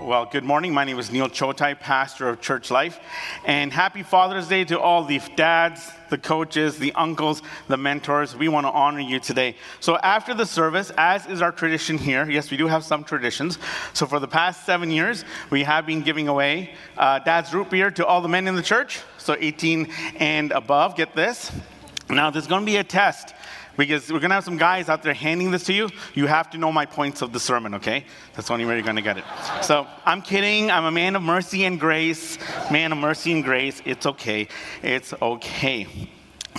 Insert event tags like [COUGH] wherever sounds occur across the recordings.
Well, good morning. My name is Neil Chotai, pastor of Church Life. And happy Father's Day to all the dads, the coaches, the uncles, the mentors. We want to honor you today. So, after the service, as is our tradition here, yes, we do have some traditions. So, for the past seven years, we have been giving away uh, dad's root beer to all the men in the church. So, 18 and above. Get this. Now, there's going to be a test because we're going to have some guys out there handing this to you. You have to know my points of the sermon, okay? That's the only way you're going to get it. So I'm kidding. I'm a man of mercy and grace. Man of mercy and grace. It's okay. It's okay.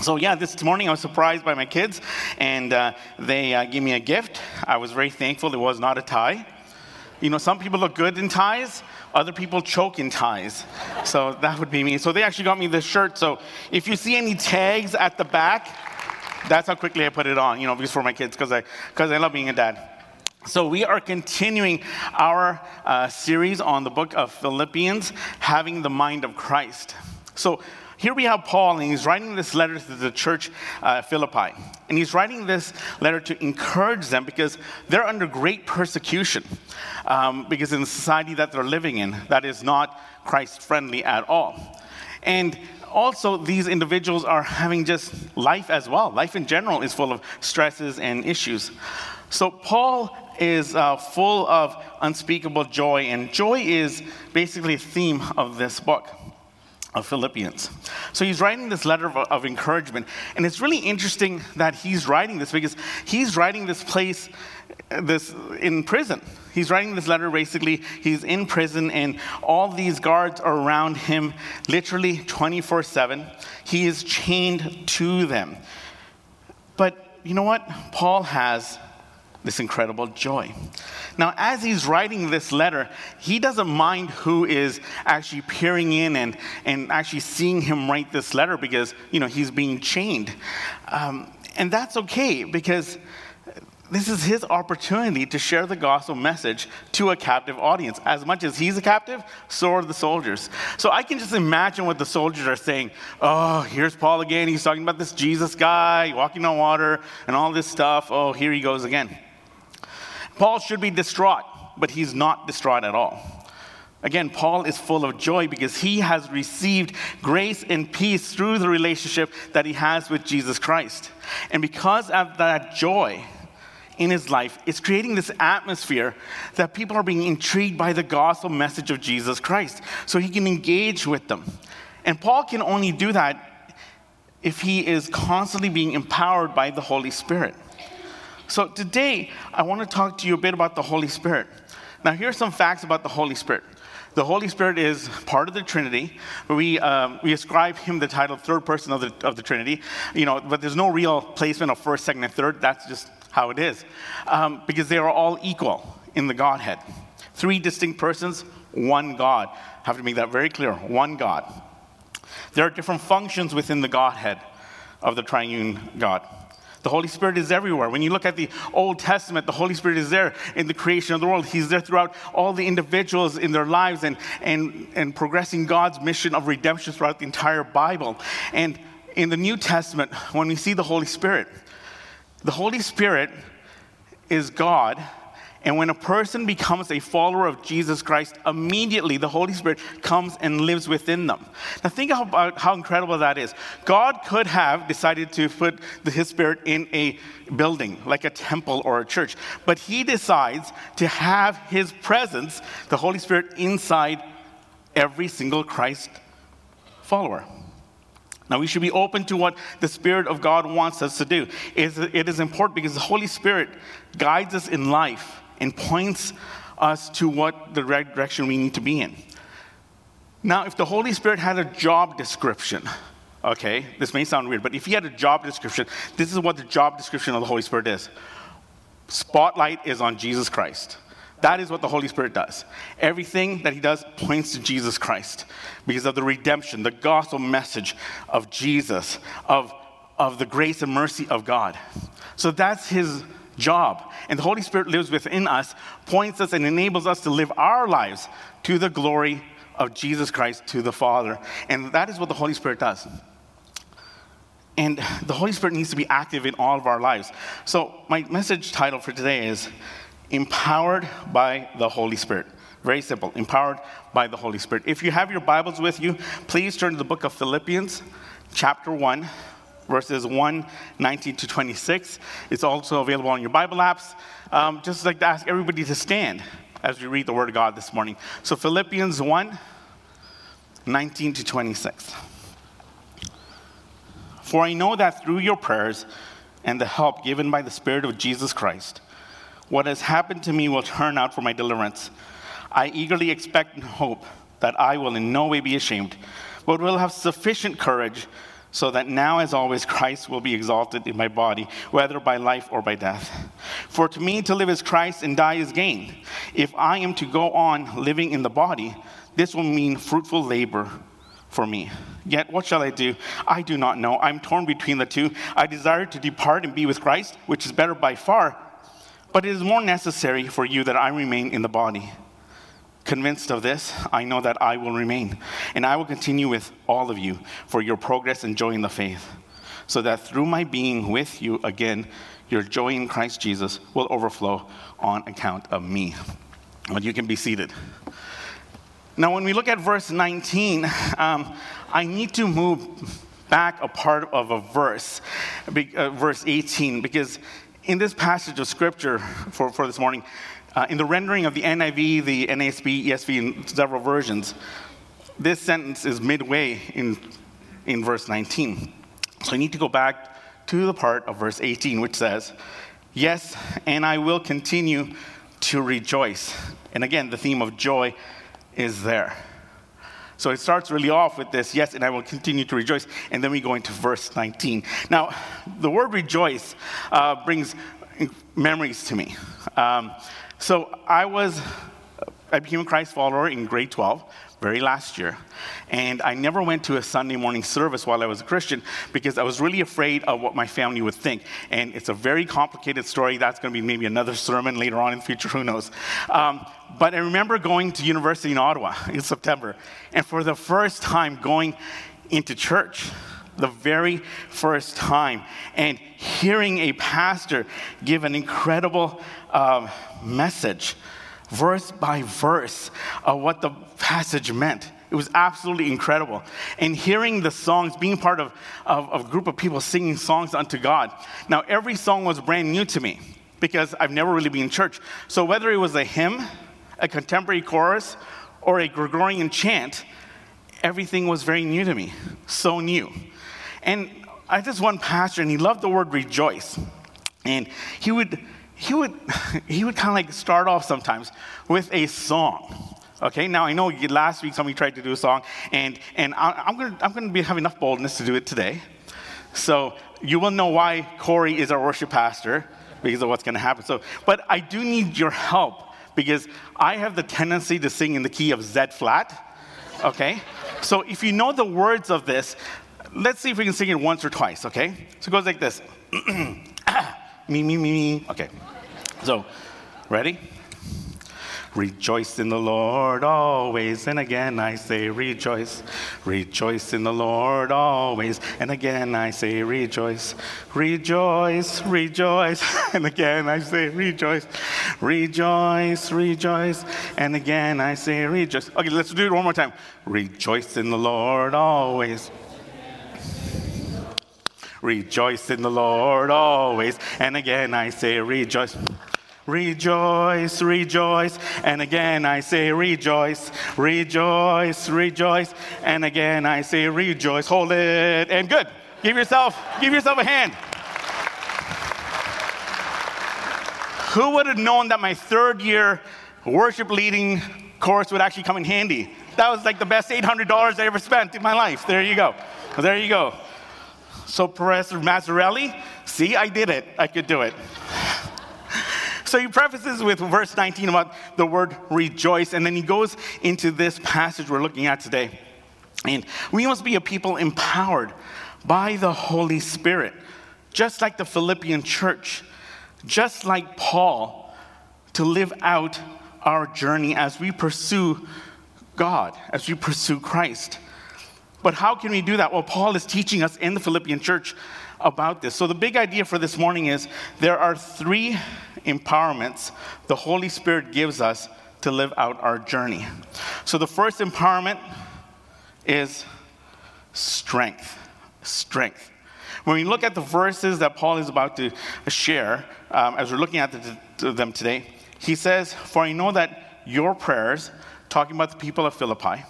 So, yeah, this morning I was surprised by my kids, and uh, they uh, gave me a gift. I was very thankful. It was not a tie. You know, some people look good in ties, other people choke in ties. So, that would be me. So, they actually got me this shirt. So, if you see any tags at the back, that's how quickly I put it on, you know, because for my kids, because I, cause I love being a dad. So, we are continuing our uh, series on the book of Philippians, having the mind of Christ. So, here we have Paul, and he's writing this letter to the church uh, Philippi. And he's writing this letter to encourage them because they're under great persecution. Um, because in the society that they're living in, that is not Christ friendly at all. And also, these individuals are having just life as well. Life in general is full of stresses and issues. So, Paul is uh, full of unspeakable joy, and joy is basically a theme of this book of Philippians. So he's writing this letter of, of, encouragement, and it's really interesting that he's writing this because he's writing this place this in prison. He's writing this letter basically, he's in prison, and all these guards are around him literally 24 7. He is chained to them. But you know what? Paul has this incredible joy. Now, as he's writing this letter, he doesn't mind who is actually peering in and, and actually seeing him write this letter because, you know, he's being chained. Um, and that's okay because this is his opportunity to share the gospel message to a captive audience. As much as he's a captive, so are the soldiers. So I can just imagine what the soldiers are saying. Oh, here's Paul again. He's talking about this Jesus guy walking on water and all this stuff. Oh, here he goes again. Paul should be distraught, but he's not distraught at all. Again, Paul is full of joy because he has received grace and peace through the relationship that he has with Jesus Christ. And because of that joy, in his life is creating this atmosphere that people are being intrigued by the gospel message of Jesus Christ so he can engage with them. And Paul can only do that if he is constantly being empowered by the Holy Spirit. So today, I want to talk to you a bit about the Holy Spirit. Now, here are some facts about the Holy Spirit. The Holy Spirit is part of the Trinity. We, um, we ascribe him the title third person of the, of the Trinity, you know, but there's no real placement of first, second, and third. That's just how it is. Um, because they are all equal in the Godhead. Three distinct persons, one God. I have to make that very clear one God. There are different functions within the Godhead of the triune God. The Holy Spirit is everywhere. When you look at the Old Testament, the Holy Spirit is there in the creation of the world. He's there throughout all the individuals in their lives and, and, and progressing God's mission of redemption throughout the entire Bible. And in the New Testament, when we see the Holy Spirit, the Holy Spirit is God, and when a person becomes a follower of Jesus Christ, immediately the Holy Spirit comes and lives within them. Now, think about how incredible that is. God could have decided to put His Spirit in a building, like a temple or a church, but He decides to have His presence, the Holy Spirit, inside every single Christ follower. Now, we should be open to what the Spirit of God wants us to do. It is important because the Holy Spirit guides us in life and points us to what the right direction we need to be in. Now, if the Holy Spirit had a job description, okay, this may sound weird, but if he had a job description, this is what the job description of the Holy Spirit is spotlight is on Jesus Christ. That is what the Holy Spirit does. Everything that He does points to Jesus Christ because of the redemption, the gospel message of Jesus, of, of the grace and mercy of God. So that's His job. And the Holy Spirit lives within us, points us, and enables us to live our lives to the glory of Jesus Christ to the Father. And that is what the Holy Spirit does. And the Holy Spirit needs to be active in all of our lives. So, my message title for today is empowered by the Holy Spirit. Very simple, empowered by the Holy Spirit. If you have your Bibles with you, please turn to the book of Philippians, chapter 1, verses 1, 19 to 26. It's also available on your Bible apps. Um, just like to ask everybody to stand as we read the Word of God this morning. So, Philippians 1, 19 to 26. For I know that through your prayers and the help given by the Spirit of Jesus Christ, what has happened to me will turn out for my deliverance. I eagerly expect and hope that I will in no way be ashamed, but will have sufficient courage so that now, as always, Christ will be exalted in my body, whether by life or by death. For to me, to live is Christ and die is gain. If I am to go on living in the body, this will mean fruitful labor for me. Yet, what shall I do? I do not know. I'm torn between the two. I desire to depart and be with Christ, which is better by far, but it is more necessary for you that I remain in the body. Convinced of this, I know that I will remain, and I will continue with all of you for your progress and joy in the faith, so that through my being with you again, your joy in Christ Jesus will overflow on account of me. But you can be seated. Now, when we look at verse 19, um, I need to move back a part of a verse, uh, verse 18, because in this passage of scripture for, for this morning, uh, in the rendering of the NIV, the NASB, ESV, and several versions, this sentence is midway in, in verse 19. So I need to go back to the part of verse 18, which says, Yes, and I will continue to rejoice. And again, the theme of joy is there. So it starts really off with this, yes, and I will continue to rejoice. And then we go into verse 19. Now, the word rejoice uh, brings memories to me. Um, so I was, I became a Christ follower in grade 12, very last year. And I never went to a Sunday morning service while I was a Christian because I was really afraid of what my family would think. And it's a very complicated story. That's going to be maybe another sermon later on in the future, who knows. Um, but I remember going to university in Ottawa in September. And for the first time going into church, the very first time, and hearing a pastor give an incredible uh, message, verse by verse, of what the passage meant. It was absolutely incredible. And hearing the songs, being part of, of, of, a group of people singing songs unto God. Now, every song was brand new to me because I've never really been in church. So, whether it was a hymn, a contemporary chorus, or a Gregorian chant, everything was very new to me. So new. And I this one pastor, and he loved the word rejoice. And he would he would, [LAUGHS] he would kind of like start off sometimes with a song. Okay, now I know last week somebody tried to do a song, and, and I'm gonna, I'm gonna be, have enough boldness to do it today. So you will know why Corey is our worship pastor because of what's gonna happen. So, but I do need your help because I have the tendency to sing in the key of Z flat. Okay, so if you know the words of this, let's see if we can sing it once or twice. Okay, so it goes like this. [CLEARS THROAT] me, me, me, me. Okay. So, ready? Rejoice in the Lord always, and again I say rejoice. Rejoice in the Lord always, and again I say rejoice. Rejoice, rejoice, [LAUGHS] and again I say rejoice. Rejoice, rejoice, and again I say rejoice. Okay, let's do it one more time. Rejoice in the Lord always. Rejoice in the Lord always. And again I say, rejoice. Rejoice, rejoice. And again I say, rejoice, rejoice, rejoice. And again I say, rejoice. Hold it. And good. Give yourself, give yourself a hand. Who would have known that my third year worship leading course would actually come in handy? That was like the best $800 I ever spent in my life. There you go. There you go. So, Professor Mazzarelli, see, I did it. I could do it. So he prefaces with verse 19 about the word rejoice, and then he goes into this passage we're looking at today. And we must be a people empowered by the Holy Spirit, just like the Philippian church, just like Paul, to live out our journey as we pursue God, as we pursue Christ. But how can we do that? Well, Paul is teaching us in the Philippian church about this. So, the big idea for this morning is there are three empowerments the Holy Spirit gives us to live out our journey. So the first empowerment is strength. Strength. When we look at the verses that Paul is about to share, um, as we're looking at the, them today, he says, For I know that your prayers, talking about the people of Philippi,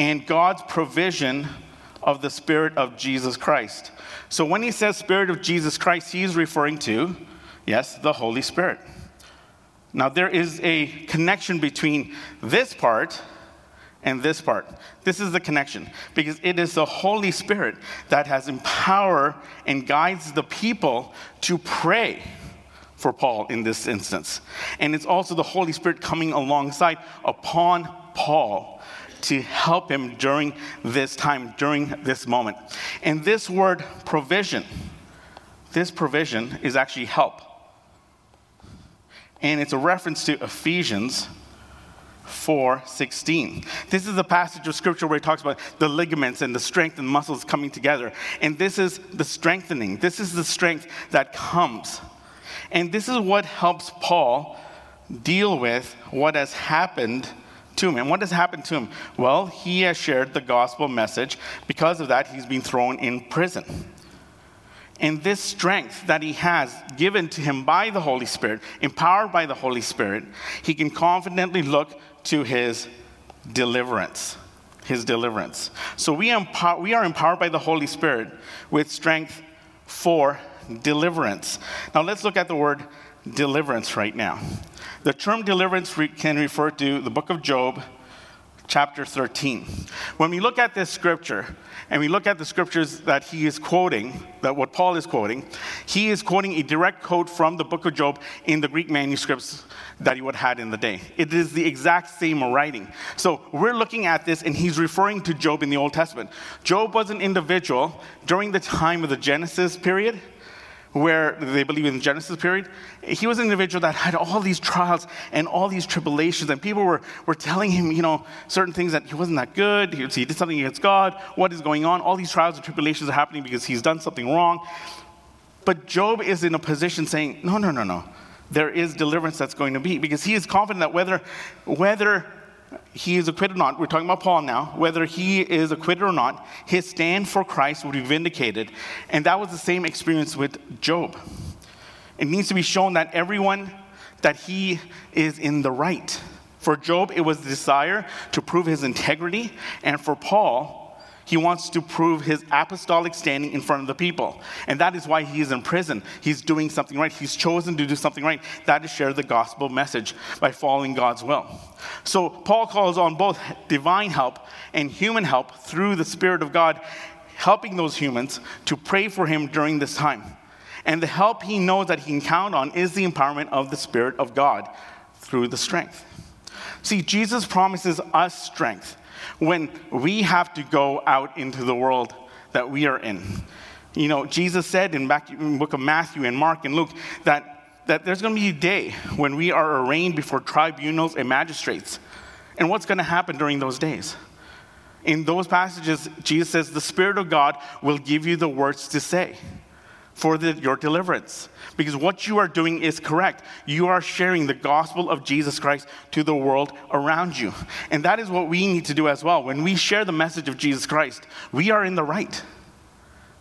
and God's provision of the Spirit of Jesus Christ. So when he says Spirit of Jesus Christ, he's referring to, yes, the Holy Spirit. Now, there is a connection between this part and this part. This is the connection because it is the Holy Spirit that has empower and guides the people to pray for Paul in this instance. And it's also the Holy Spirit coming alongside upon Paul to help him during this time, during this moment. And this word provision, this provision is actually help and it's a reference to Ephesians 4:16. This is a passage of scripture where it talks about the ligaments and the strength and muscles coming together. And this is the strengthening. This is the strength that comes. And this is what helps Paul deal with what has happened to him. And what has happened to him? Well, he has shared the gospel message. Because of that, he's been thrown in prison. And this strength that he has given to him by the Holy Spirit, empowered by the Holy Spirit, he can confidently look to his deliverance. His deliverance. So we, empower, we are empowered by the Holy Spirit with strength for deliverance. Now let's look at the word deliverance right now. The term deliverance can refer to the book of Job, chapter 13. When we look at this scripture, and we look at the scriptures that he is quoting, that what Paul is quoting, he is quoting a direct quote from the book of Job in the Greek manuscripts that he would have had in the day. It is the exact same writing. So we're looking at this, and he's referring to Job in the Old Testament. Job was an individual during the time of the Genesis period where they believe in Genesis period, he was an individual that had all these trials and all these tribulations, and people were, were telling him, you know, certain things that he wasn't that good, he, he did something against God, what is going on? All these trials and tribulations are happening because he's done something wrong. But Job is in a position saying, no, no, no, no. There is deliverance that's going to be because he is confident that whether, whether he is acquitted or not, we're talking about Paul now, whether he is acquitted or not, his stand for Christ will be vindicated. And that was the same experience with Job. It needs to be shown that everyone, that he is in the right. For Job, it was the desire to prove his integrity, and for Paul, he wants to prove his apostolic standing in front of the people. And that is why he is in prison. He's doing something right. He's chosen to do something right. That is share the gospel message by following God's will. So Paul calls on both divine help and human help through the Spirit of God, helping those humans to pray for him during this time. And the help he knows that he can count on is the empowerment of the Spirit of God through the strength. See, Jesus promises us strength when we have to go out into the world that we are in. You know, Jesus said in book of Matthew and Mark and Luke that, that there's going to be a day when we are arraigned before tribunals and magistrates. And what's going to happen during those days? In those passages, Jesus says, The Spirit of God will give you the words to say for the, your deliverance. Because what you are doing is correct. You are sharing the gospel of Jesus Christ to the world around you. And that is what we need to do as well. When we share the message of Jesus Christ, we are in the right.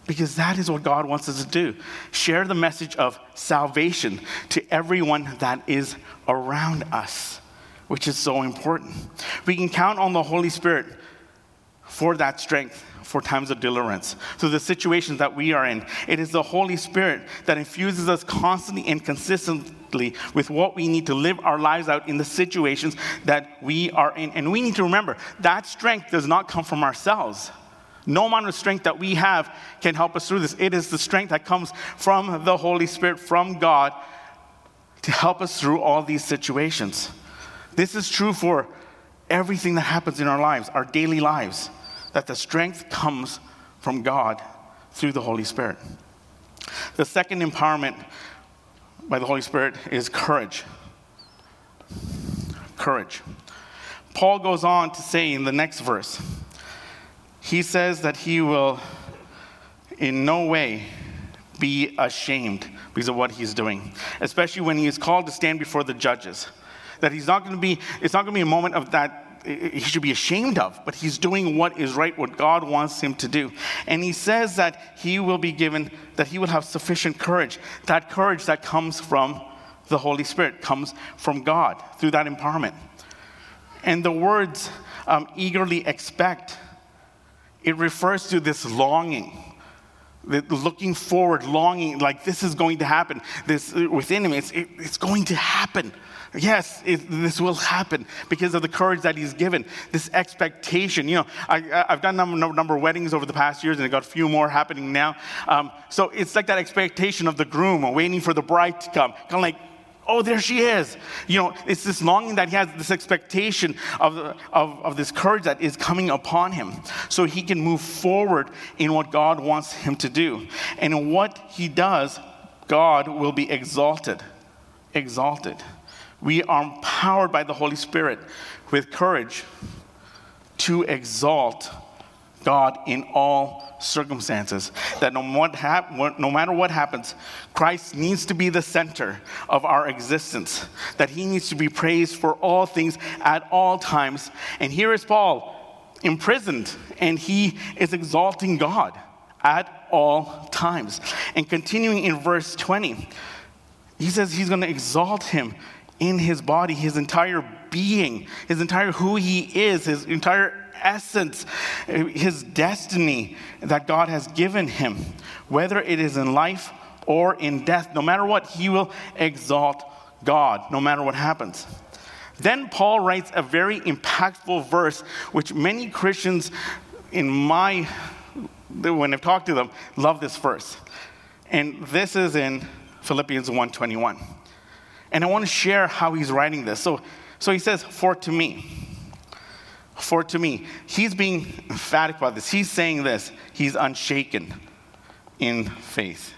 Because that is what God wants us to do share the message of salvation to everyone that is around us, which is so important. We can count on the Holy Spirit for that strength for times of deliverance, through the situations that we are in. It is the Holy Spirit that infuses us constantly and consistently with what we need to live our lives out in the situations that we are in. And we need to remember that strength does not come from ourselves. No amount of strength that we have can help us through this. It is the strength that comes from the Holy Spirit, from God, to help us through all these situations. This is true for everything that happens in our lives, our daily lives that the strength comes from God through the Holy Spirit. The second empowerment by the Holy Spirit is courage. Courage. Paul goes on to say in the next verse, he says that he will in no way be ashamed because of what he's doing, especially when he is called to stand before the judges. that he's not going to be, it's not going to be a moment of that he should be ashamed of, but he's doing what is right, what God wants him to do. And he says that he will be given, that he will have sufficient courage. That courage that comes from the Holy Spirit, comes from God through that empowerment. And the words um, eagerly expect, it refers to this longing looking forward, longing, like this is going to happen. This within him, it's, it, it's going to happen. Yes, it, this will happen because of the courage that he's given, this expectation. You know, I, have done a number, number, of weddings over the past years, and I've got a few more happening now. Um, so it's like that expectation of the groom waiting for the bride to come, kind of like oh, there she is. You know, it's this longing that he has, this expectation of, of, of this courage that is coming upon him so he can move forward in what God wants him to do. And in what he does, God will be exalted. Exalted. We are empowered by the Holy Spirit with courage to exalt God in all circumstances. That no, hap- no matter what happens, Christ needs to be the center of our existence. That he needs to be praised for all things at all times. And here is Paul, imprisoned, and he is exalting God at all times. And continuing in verse 20, he says he's going to exalt him in his body, his entire being, his entire who he is, his entire essence, his destiny that God has given him, whether it is in life or in death. No matter what, he will exalt God, no matter what happens. Then Paul writes a very impactful verse, which many Christians, in my, when I've talked to them, love this verse. And this is in Philippians 1:21. And I want to share how he's writing this. So, so he says, For to me, for to me. He's being emphatic about this. He's saying this. He's unshaken in faith.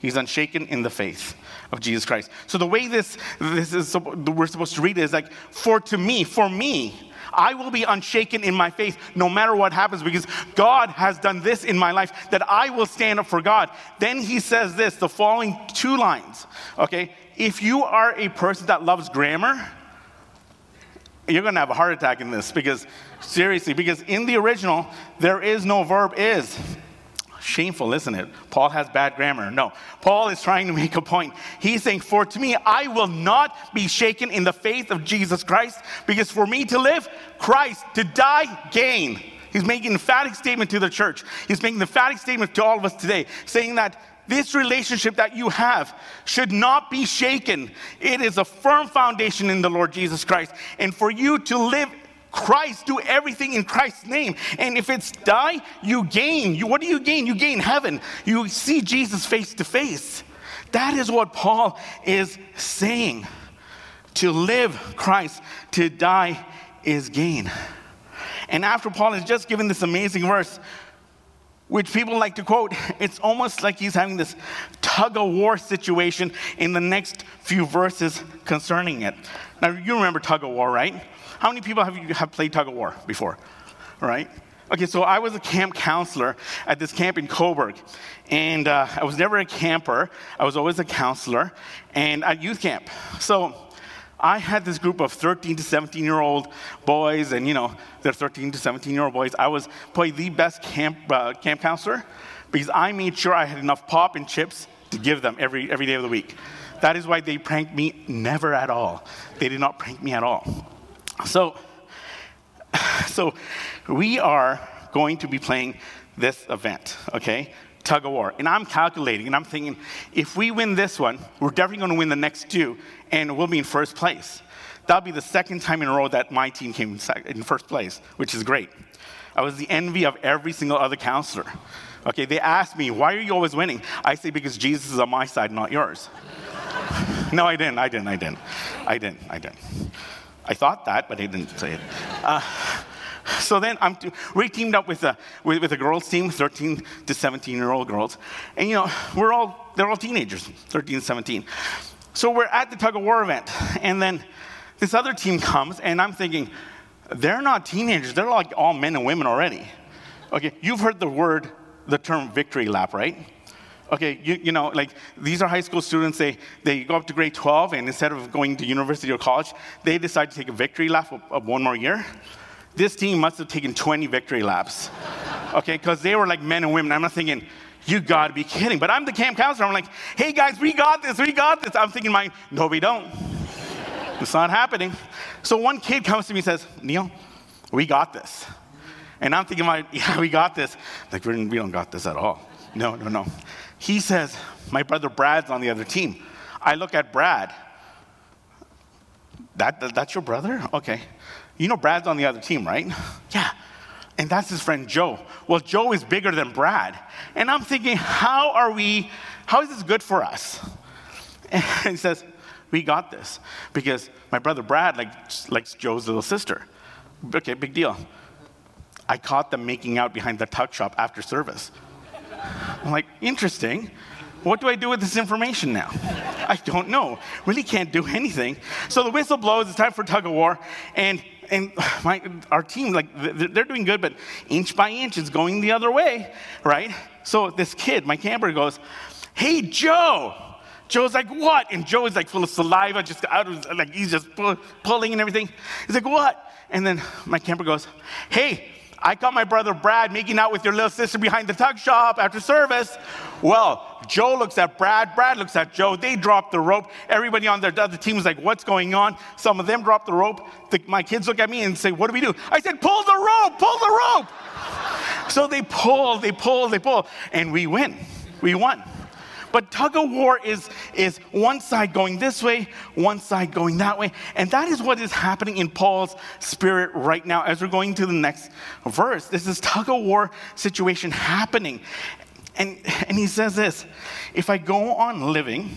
He's unshaken in the faith of Jesus Christ. So the way this, this is we're supposed to read it is like, for to me, for me, I will be unshaken in my faith no matter what happens because God has done this in my life that I will stand up for God. Then he says this, the following two lines, okay? If you are a person that loves grammar, you're going to have a heart attack in this because, seriously, because in the original, there is no verb is. Shameful, isn't it? Paul has bad grammar. No, Paul is trying to make a point. He's saying, For to me, I will not be shaken in the faith of Jesus Christ, because for me to live, Christ, to die, gain. He's making an emphatic statement to the church. He's making emphatic statement to all of us today, saying that this relationship that you have should not be shaken. It is a firm foundation in the Lord Jesus Christ. And for you to live Christ, do everything in Christ's name. And if it's die, you gain. You, what do you gain? You gain heaven. You see Jesus face to face. That is what Paul is saying. To live Christ, to die is gain. And after Paul has just given this amazing verse, which people like to quote, [LAUGHS] it's almost like he's having this tug of war situation in the next few verses concerning it. Now, you remember tug of war, right? How many people have you have played tug of war before? Right? Okay, so I was a camp counselor at this camp in Cobourg, And uh, I was never a camper, I was always a counselor, and at youth camp. So I had this group of 13 to 17 year old boys, and you know, they're 13 to 17 year old boys. I was probably the best camp, uh, camp counselor because I made sure I had enough pop and chips to give them every, every day of the week. That is why they pranked me never at all. They did not prank me at all. So, [SIGHS] so we are going to be playing this event, okay? Tug of war. And I'm calculating and I'm thinking, if we win this one, we're definitely going to win the next two and we'll be in first place. That'll be the second time in a row that my team came in first place, which is great. I was the envy of every single other counselor. Okay, they asked me, why are you always winning? I say, because Jesus is on my side, not yours. [LAUGHS] no, I didn't, I didn't, I didn't. I didn't, I didn't. I thought that, but I didn't say it. Uh, [LAUGHS] so then I'm we teamed up with a with, with a girls team, 13 to 17 year old girls, and you know we're all they're all teenagers, 13 17. So we're at the tug of war event, and then this other team comes, and I'm thinking they're not teenagers, they're like all men and women already. Okay, you've heard the word, the term victory lap, right? Okay, you, you know, like these are high school students, they, they go up to grade 12, and instead of going to university or college, they decide to take a victory lap of, of one more year. This team must have taken 20 victory laps, okay, because they were like men and women. I'm not thinking, you gotta be kidding. But I'm the camp counselor. I'm like, hey guys, we got this, we got this. I'm thinking, my, no, we don't. it's not happening. So one kid comes to me and says, Neil, we got this. And I'm thinking, my, [LAUGHS] yeah, we got this. Like, we don't got this at all. No, no, no. He says, My brother Brad's on the other team. I look at Brad. That, that, that's your brother? Okay. You know Brad's on the other team, right? Yeah. And that's his friend Joe. Well, Joe is bigger than Brad. And I'm thinking, how are we, how is this good for us? [LAUGHS] And he says, we got this because my brother Brad likes, likes Joe's little sister. Okay, big deal. I caught them making out behind the tuck shop after service. I'm like, interesting. What do I do with this information now? I don't know. Really can't do anything. So the whistle blows. It's time for tug of war, and and [SIGHS] my, our team like they're doing good, but inch by inch it's going the other way, right? So this kid, my camper, goes, "Hey Joe." Joe's like, "What?" And Joe is like full of saliva, just out of like he's just pull, pulling and everything. He's like, "What?" And then my camper goes, "Hey." I caught my brother Brad making out with your little sister behind the tuck shop after service. Well, Joe looks at Brad, Brad looks at Joe. They drop the rope. Everybody on their other team is like, What's going on? Some of them drop the rope. The, my kids look at me and say, What do we do? I said, Pull the rope, pull the rope. so they pull, they pull, they pull, and we win. We won. But tug of war is, is one side going this way, one side going that way. And that is what is happening in Paul's spirit right now as we're going to the next verse. This is tug of war situation happening. And, and he says this if I go on living,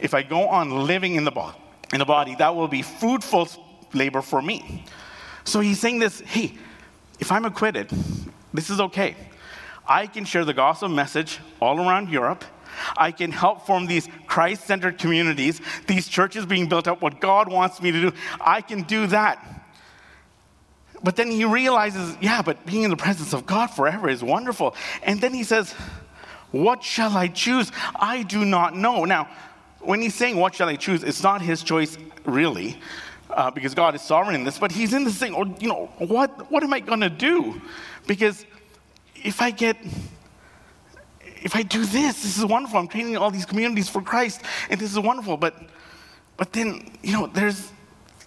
if I go on living in the, bo- in the body, that will be fruitful labor for me. So he's saying this hey, if I'm acquitted, this is okay. I can share the gospel message all around Europe. I can help form these Christ centered communities, these churches being built up, what God wants me to do. I can do that. But then he realizes, yeah, but being in the presence of God forever is wonderful. And then he says, What shall I choose? I do not know. Now, when he's saying, What shall I choose? It's not his choice, really, uh, because God is sovereign in this, but he's in this thing, oh, you know, what, what am I going to do? Because if I get, if I do this, this is wonderful. I'm training all these communities for Christ, and this is wonderful. But, but then, you know, there's,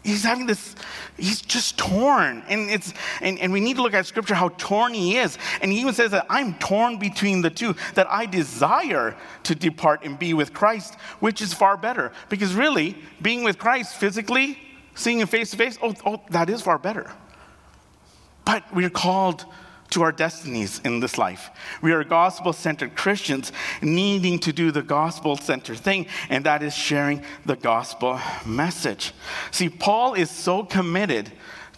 he's having this, he's just torn. And it's, and, and we need to look at scripture how torn he is. And he even says that I'm torn between the two, that I desire to depart and be with Christ, which is far better. Because really, being with Christ physically, seeing him face to face, oh, oh, that is far better. But we're called to our destinies in this life. We are gospel centered Christians needing to do the gospel centered thing, and that is sharing the gospel message. See, Paul is so committed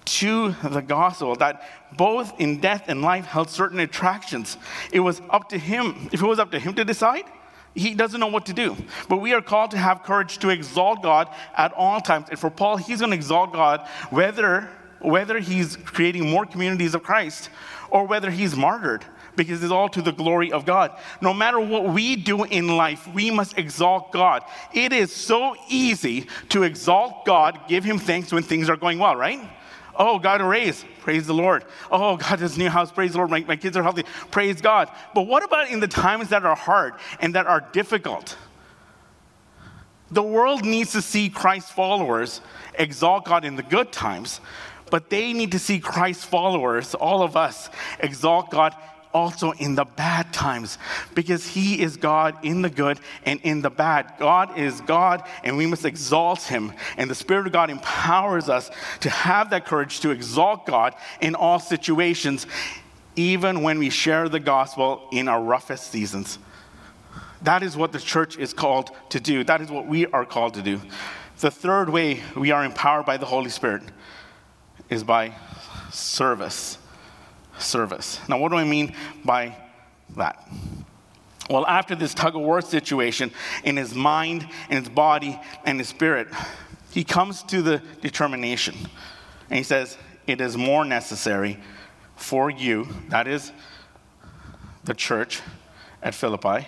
to the gospel that both in death and life held certain attractions. It was up to him, if it was up to him to decide, he doesn't know what to do. But we are called to have courage to exalt God at all times. And for Paul, he's going to exalt God whether whether he's creating more communities of Christ or whether he's martyred because it's all to the glory of God. No matter what we do in life, we must exalt God. It is so easy to exalt God, give him thanks when things are going well, right? Oh, God raise. Praise the Lord. Oh, God, this new house. Praise the Lord. My, my kids are healthy. Praise God. But what about in the times that are hard and that are difficult? The world needs to see Christ's followers exalt God in the good times, but they need to see Christ's followers, all of us, exalt God also in the bad times because he is God in the good and in the bad. God is God and we must exalt him. And the Spirit of God empowers us to have that courage to exalt God in all situations, even when we share the gospel in our roughest seasons. That is what the church is called to do. That is what we are called to do. The third way we are empowered by the Holy Spirit is by service. Service. Now, what do I mean by that? Well, after this tug of war situation in his mind, in his body, and his spirit, he comes to the determination. And he says, It is more necessary for you, that is, the church at Philippi.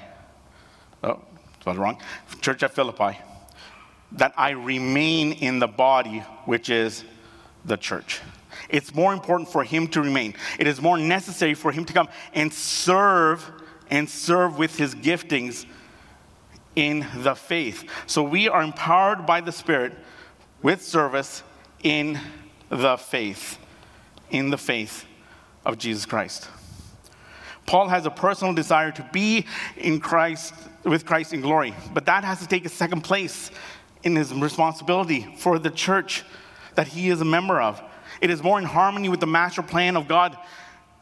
Oh, was wrong. Church at Philippi. That I remain in the body, which is the church. It's more important for him to remain. It is more necessary for him to come and serve and serve with his giftings in the faith. So we are empowered by the Spirit with service in the faith, in the faith of Jesus Christ. Paul has a personal desire to be in Christ, with Christ in glory, but that has to take a second place in his responsibility for the church that he is a member of. It is more in harmony with the master plan of God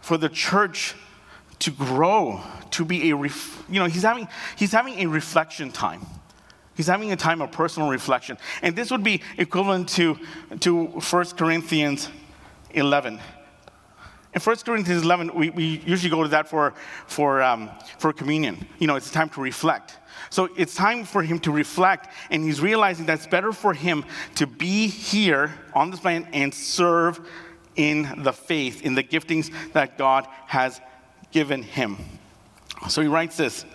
for the church to grow, to be a, ref- you know, he's having, he's having a reflection time. He's having a time of personal reflection. And this would be equivalent to, to 1 Corinthians 11. In 1 Corinthians 11, we, we usually go to that for, for, um, for communion. You know, it's a time to reflect. So it's time for him to reflect, and he's realizing that it's better for him to be here on this planet and serve in the faith, in the giftings that God has given him. So he writes this.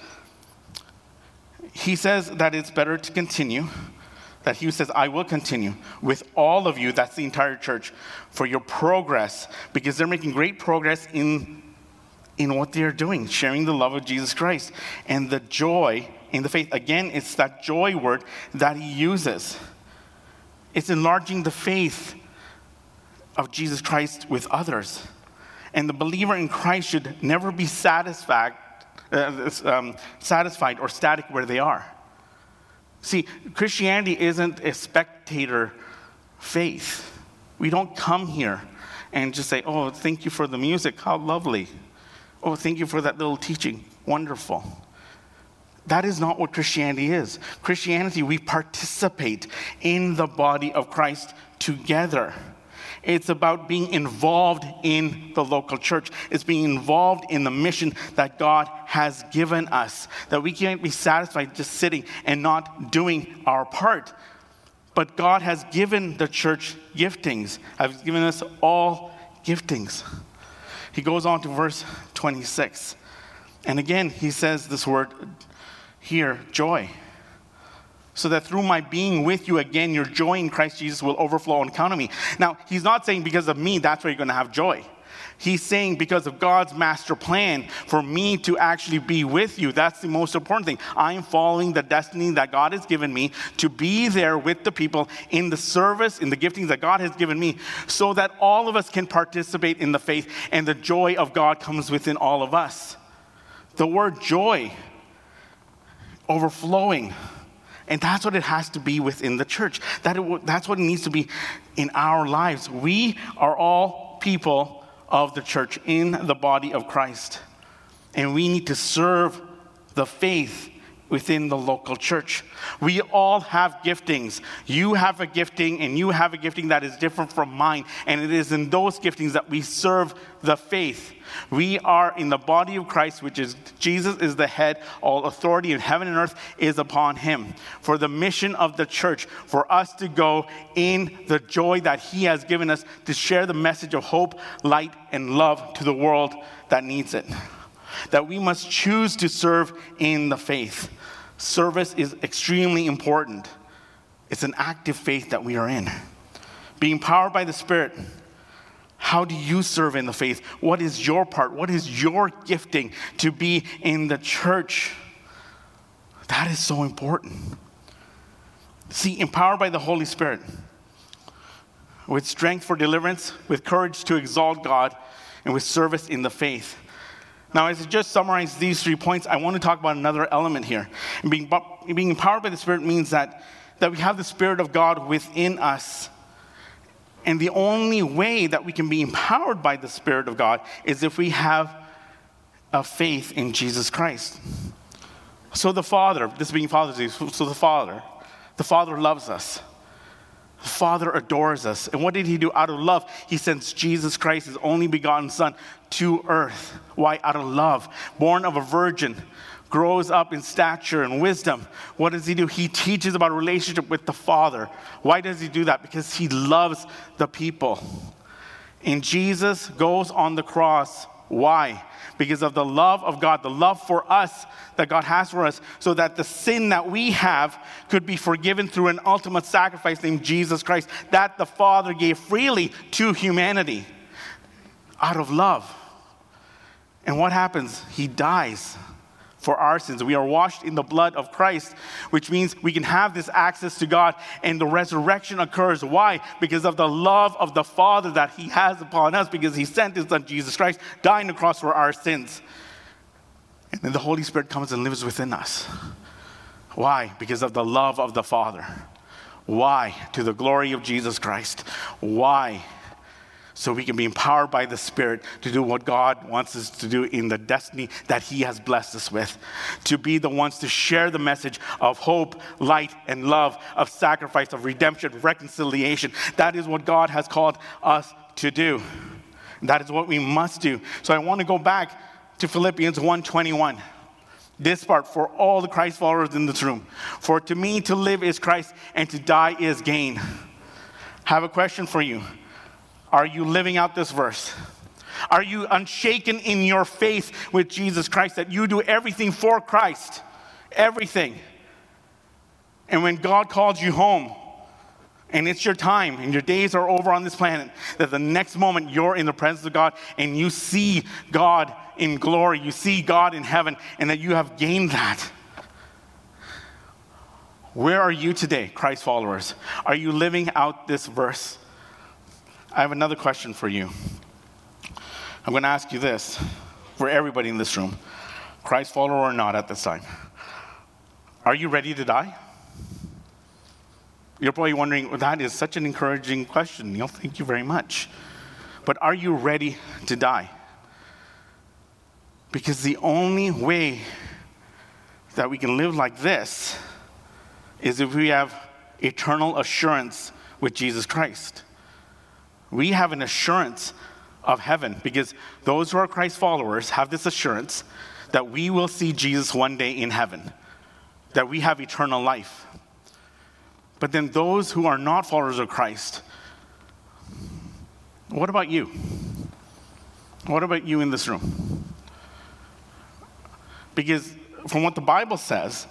He says that it's better to continue, that he says, I will continue with all of you, that's the entire church, for your progress, because they're making great progress in, in what they're doing, sharing the love of Jesus Christ and the joy in the faith. Again, it's that joy word that he uses. It's enlarging the faith of Jesus Christ with others. And the believer in Christ should never be satisfied, uh, um, satisfied or static where they are. See, Christianity isn't a spectator faith. We don't come here and just say, oh, thank you for the music. How lovely. Oh, thank you for that little teaching. Wonderful. That is not what Christianity is. Christianity, we participate in the body of Christ together. It's about being involved in the local church. It's being involved in the mission that God has given us. That we can't be satisfied just sitting and not doing our part. But God has given the church giftings, has given us all giftings. He goes on to verse 26. And again, he says this word here joy. So that through my being with you again, your joy in Christ Jesus will overflow on account of me. Now, he's not saying because of me, that's where you're going to have joy. He's saying because of God's master plan for me to actually be with you. That's the most important thing. I'm following the destiny that God has given me to be there with the people in the service, in the giftings that God has given me, so that all of us can participate in the faith and the joy of God comes within all of us. The word joy overflowing. And that's what it has to be within the church. That it, that's what it needs to be in our lives. We are all people of the church in the body of Christ. And we need to serve the faith within the local church. We all have giftings. You have a gifting, and you have a gifting that is different from mine. And it is in those giftings that we serve the faith. We are in the body of Christ, which is Jesus is the head. All authority in heaven and earth is upon him. For the mission of the church, for us to go in the joy that he has given us to share the message of hope, light, and love to the world that needs it. That we must choose to serve in the faith. Service is extremely important. It's an active faith that we are in. Being powered by the Spirit how do you serve in the faith? What is your part? What is your gifting to be in the church? That is so important. See, empowered by the Holy Spirit, with strength for deliverance, with courage to exalt God, and with service in the faith. Now, as I just summarized these three points, I want to talk about another element here. Being, being empowered by the Spirit means that, that we have the Spirit of God within us and the only way that we can be empowered by the Spirit of God is if we have a faith in Jesus Christ. So the Father, this being Father's Day, so the Father, the Father loves us. The Father adores us. And what did He do? Out of love, He sends Jesus Christ, His only begotten Son, to earth. Why? Out of love. Born of a virgin, grows up in stature and wisdom, what does he do? He teaches about relationship with the Father. Why does he do that? Because he loves the people. And Jesus goes on the cross Why? Because of the love of God, the love for us that God has for us, so that the sin that we have could be forgiven through an ultimate sacrifice named Jesus Christ, that the Father gave freely to humanity out of love. And what happens? He dies for our sins. We are washed in the blood of Christ, which means we can have this access to God, and the resurrection occurs. Why? Because of the love of the Father that He has upon us, because He sent His Son Jesus Christ, dying on the cross for our sins. And then the Holy Spirit comes and lives within us. Why? Because of the love of the Father. Why? To the glory of Jesus Christ. Why? So we can be empowered by the Spirit to do what God wants us to do in the destiny that He has blessed us with. To be the ones to share the message of hope, light, and love, of sacrifice, of redemption, reconciliation. That is what God has called us to do. That is what we must do. So I want to go back to Philippians 1:21. This part for all the Christ followers in this room. For to me to live is Christ and to die is gain. have a question for you. Are you living out this verse? Are you unshaken in your faith with Jesus Christ that you do everything for Christ? Everything. And when God calls you home, and it's your time and your days are over on this planet, that the next moment you're in the presence of God and you see God in glory, you see God in heaven, and that you have gained that. Where are you today, Christ followers? Are you living out this verse? I have another question for you. I'm going to ask you this for everybody in this room, Christ follower or not at this time. Are you ready to die? You're probably wondering, well, that is such an encouraging question, Neil. Thank you very much. But are you ready to die? Because the only way that we can live like this is if we have eternal assurance with Jesus Christ. We have an assurance of heaven because those who are Christ followers have this assurance that we will see Jesus one day in heaven, that we have eternal life. But then those who are not followers of Christ, what about you? What about you in this room? Because from what the Bible says,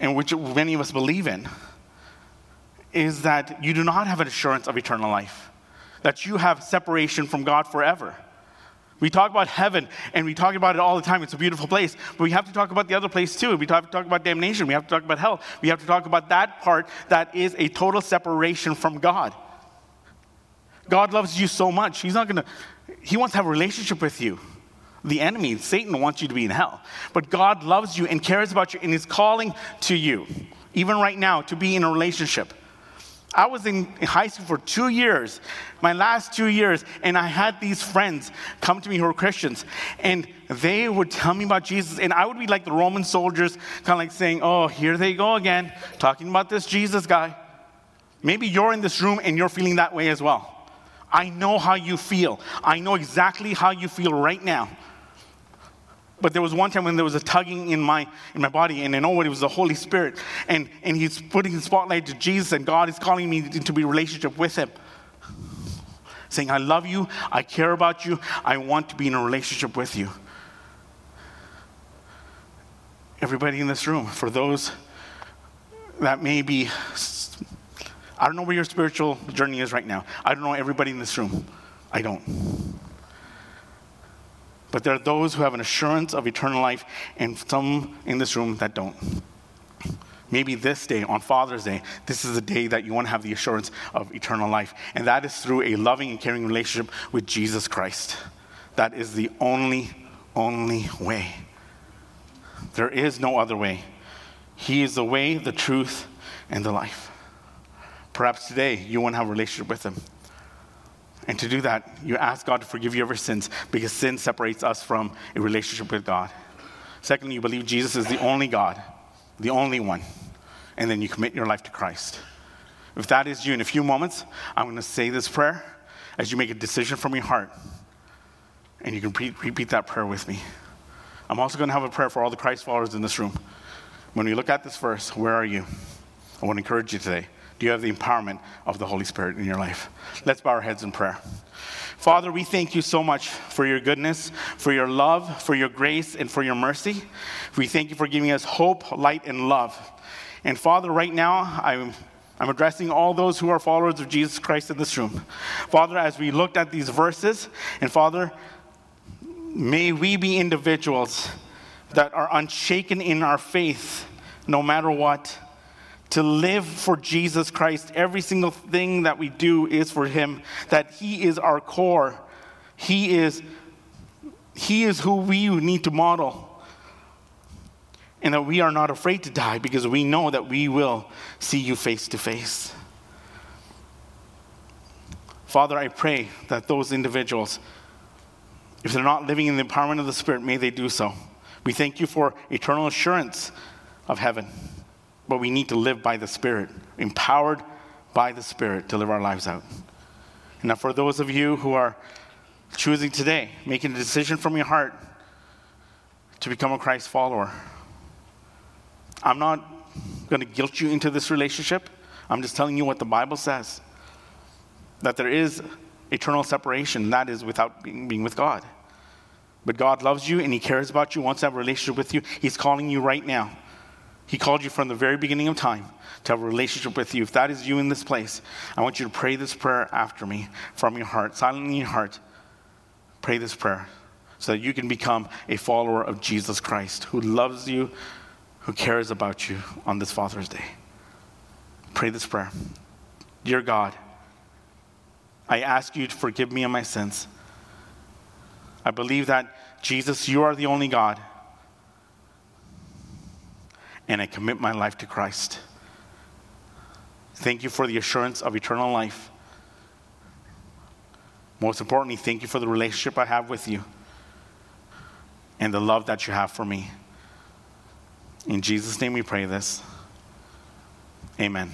and which many of us believe in, is that you do not have an assurance of eternal life that you have separation from God forever. We talk about heaven and we talk about it all the time. It's a beautiful place. But we have to talk about the other place too. We have to talk about damnation. We have to talk about hell. We have to talk about that part that is a total separation from God. God loves you so much. He's not going to, He wants to have a relationship with you. The enemy, Satan, wants you to be in hell. But God loves you and cares about you and is calling to you, even right now, to be in a relationship. I was in high school for two years, my last two years, and I had these friends come to me who were Christians, and they would tell me about Jesus, and I would be like the Roman soldiers, kind of like saying, Oh, here they go again, talking about this Jesus guy. Maybe you're in this room and you're feeling that way as well. I know how you feel. I know exactly how you feel right now. But there was one time when there was a tugging in my, in my body, and I know what it was the Holy Spirit. And, and He's putting the spotlight to Jesus, and God is calling me into be relationship with Him. Saying, I love you, I care about you, I want to be in a relationship with you. Everybody in this room, for those that may be, I don't know where your spiritual journey is right now. I don't know everybody in this room. I don't. But there are those who have an assurance of eternal life, and some in this room that don't. Maybe this day, on Father's Day, this is the day that you want to have the assurance of eternal life. And that is through a loving and caring relationship with Jesus Christ. That is the only, only way. There is no other way. He is the way, the truth, and the life. Perhaps today you want to have a relationship with Him. And to do that, you ask God to forgive you of your sins because sin separates us from a relationship with God. Secondly, you believe Jesus is the only God, the only one. And then you commit your life to Christ. If that is you, in a few moments, I'm going to say this prayer as you make a decision from your heart. And you can pre- repeat that prayer with me. I'm also going to have a prayer for all the Christ followers in this room. When we look at this verse, where are you? I want to encourage you today. Do you have the empowerment of the Holy Spirit in your life? Let's bow our heads in prayer. Father, we thank you so much for your goodness, for your love, for your grace, and for your mercy. We thank you for giving us hope, light, and love. And Father, right now, I'm, I'm addressing all those who are followers of Jesus Christ in this room. Father, as we looked at these verses, and Father, may we be individuals that are unshaken in our faith no matter what to live for Jesus Christ. Every single thing that we do is for Him, that He is our core. He is, he is who we need to model. And that we are not afraid to die because we know that we will see you face to face. Father, I pray that those individuals, if they're not living in the empowerment of the Spirit, may they do so. We thank you for eternal assurance of heaven but we need to live by the Spirit, empowered by the Spirit to live our lives out. And now, for those of you who are choosing today, making a decision from your heart to become a Christ follower, I'm not going to guilt you into this relationship. I'm just telling you what the Bible says that there is eternal separation, that is without being, being with God. But God loves you and He cares about you, wants to have a relationship with you. He's calling you right now. He called you from the very beginning of time to have a relationship with you. If that is you in this place, I want you to pray this prayer after me from your heart, silently in your heart. Pray this prayer so that you can become a follower of Jesus Christ who loves you, who cares about you on this Father's Day. Pray this prayer. Dear God, I ask you to forgive me of my sins. I believe that, Jesus, you are the only God and I commit my life to Christ. Thank you for the assurance of eternal life. Most importantly, thank you for the relationship I have with you and the love that you have for me. In Jesus' name we pray this. Amen.